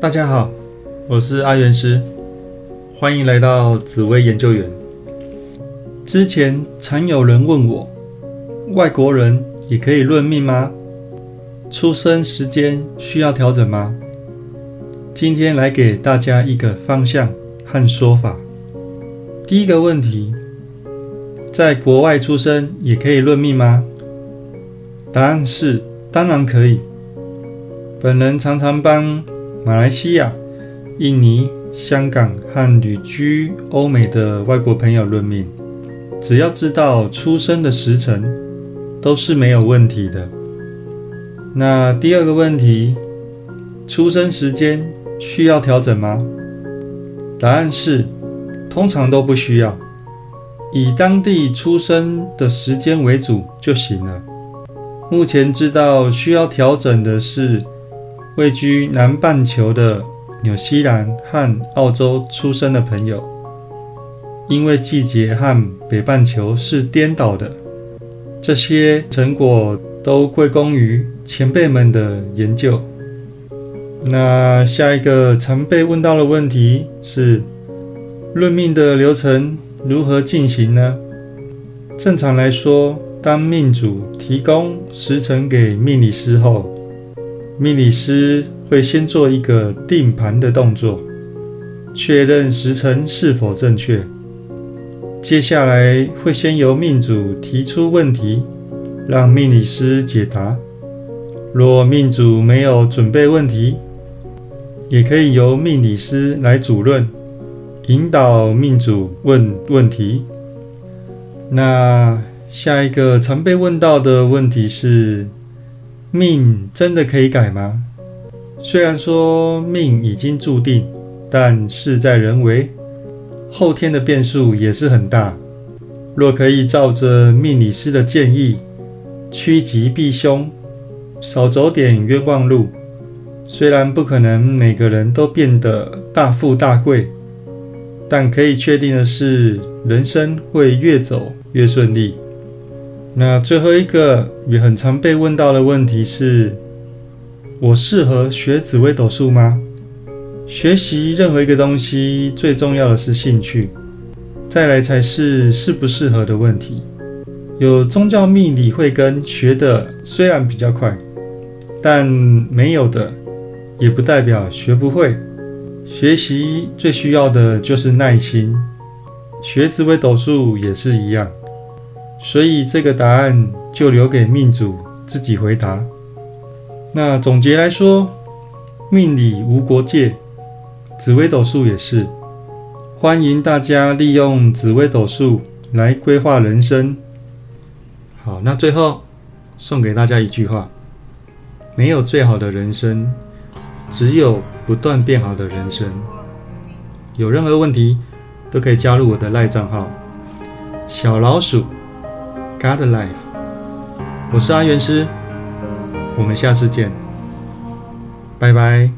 大家好，我是阿元师，欢迎来到紫薇研究员。之前常有人问我，外国人也可以论命吗？出生时间需要调整吗？今天来给大家一个方向和说法。第一个问题，在国外出生也可以论命吗？答案是，当然可以。本人常常帮马来西亚、印尼、香港和旅居欧美的外国朋友论命，只要知道出生的时辰，都是没有问题的。那第二个问题，出生时间需要调整吗？答案是，通常都不需要，以当地出生的时间为主就行了。目前知道需要调整的是。位居南半球的纽西兰和澳洲出生的朋友，因为季节和北半球是颠倒的，这些成果都归功于前辈们的研究。那下一个常被问到的问题是：论命的流程如何进行呢？正常来说，当命主提供时辰给命理师后，命理师会先做一个定盘的动作，确认时辰是否正确。接下来会先由命主提出问题，让命理师解答。若命主没有准备问题，也可以由命理师来主论，引导命主问问题。那下一个常被问到的问题是。命真的可以改吗？虽然说命已经注定，但事在人为，后天的变数也是很大。若可以照着命理师的建议，趋吉避凶，少走点冤枉路，虽然不可能每个人都变得大富大贵，但可以确定的是，人生会越走越顺利。那最后一个也很常被问到的问题是：我适合学紫微斗数吗？学习任何一个东西，最重要的是兴趣，再来才是适不适合的问题。有宗教命理会跟学的虽然比较快，但没有的也不代表学不会。学习最需要的就是耐心，学紫微斗数也是一样。所以这个答案就留给命主自己回答。那总结来说，命理无国界，紫微斗数也是。欢迎大家利用紫微斗数来规划人生。好，那最后送给大家一句话：没有最好的人生，只有不断变好的人生。有任何问题都可以加入我的赖账号小老鼠。God Life，我是阿元师，我们下次见，拜拜。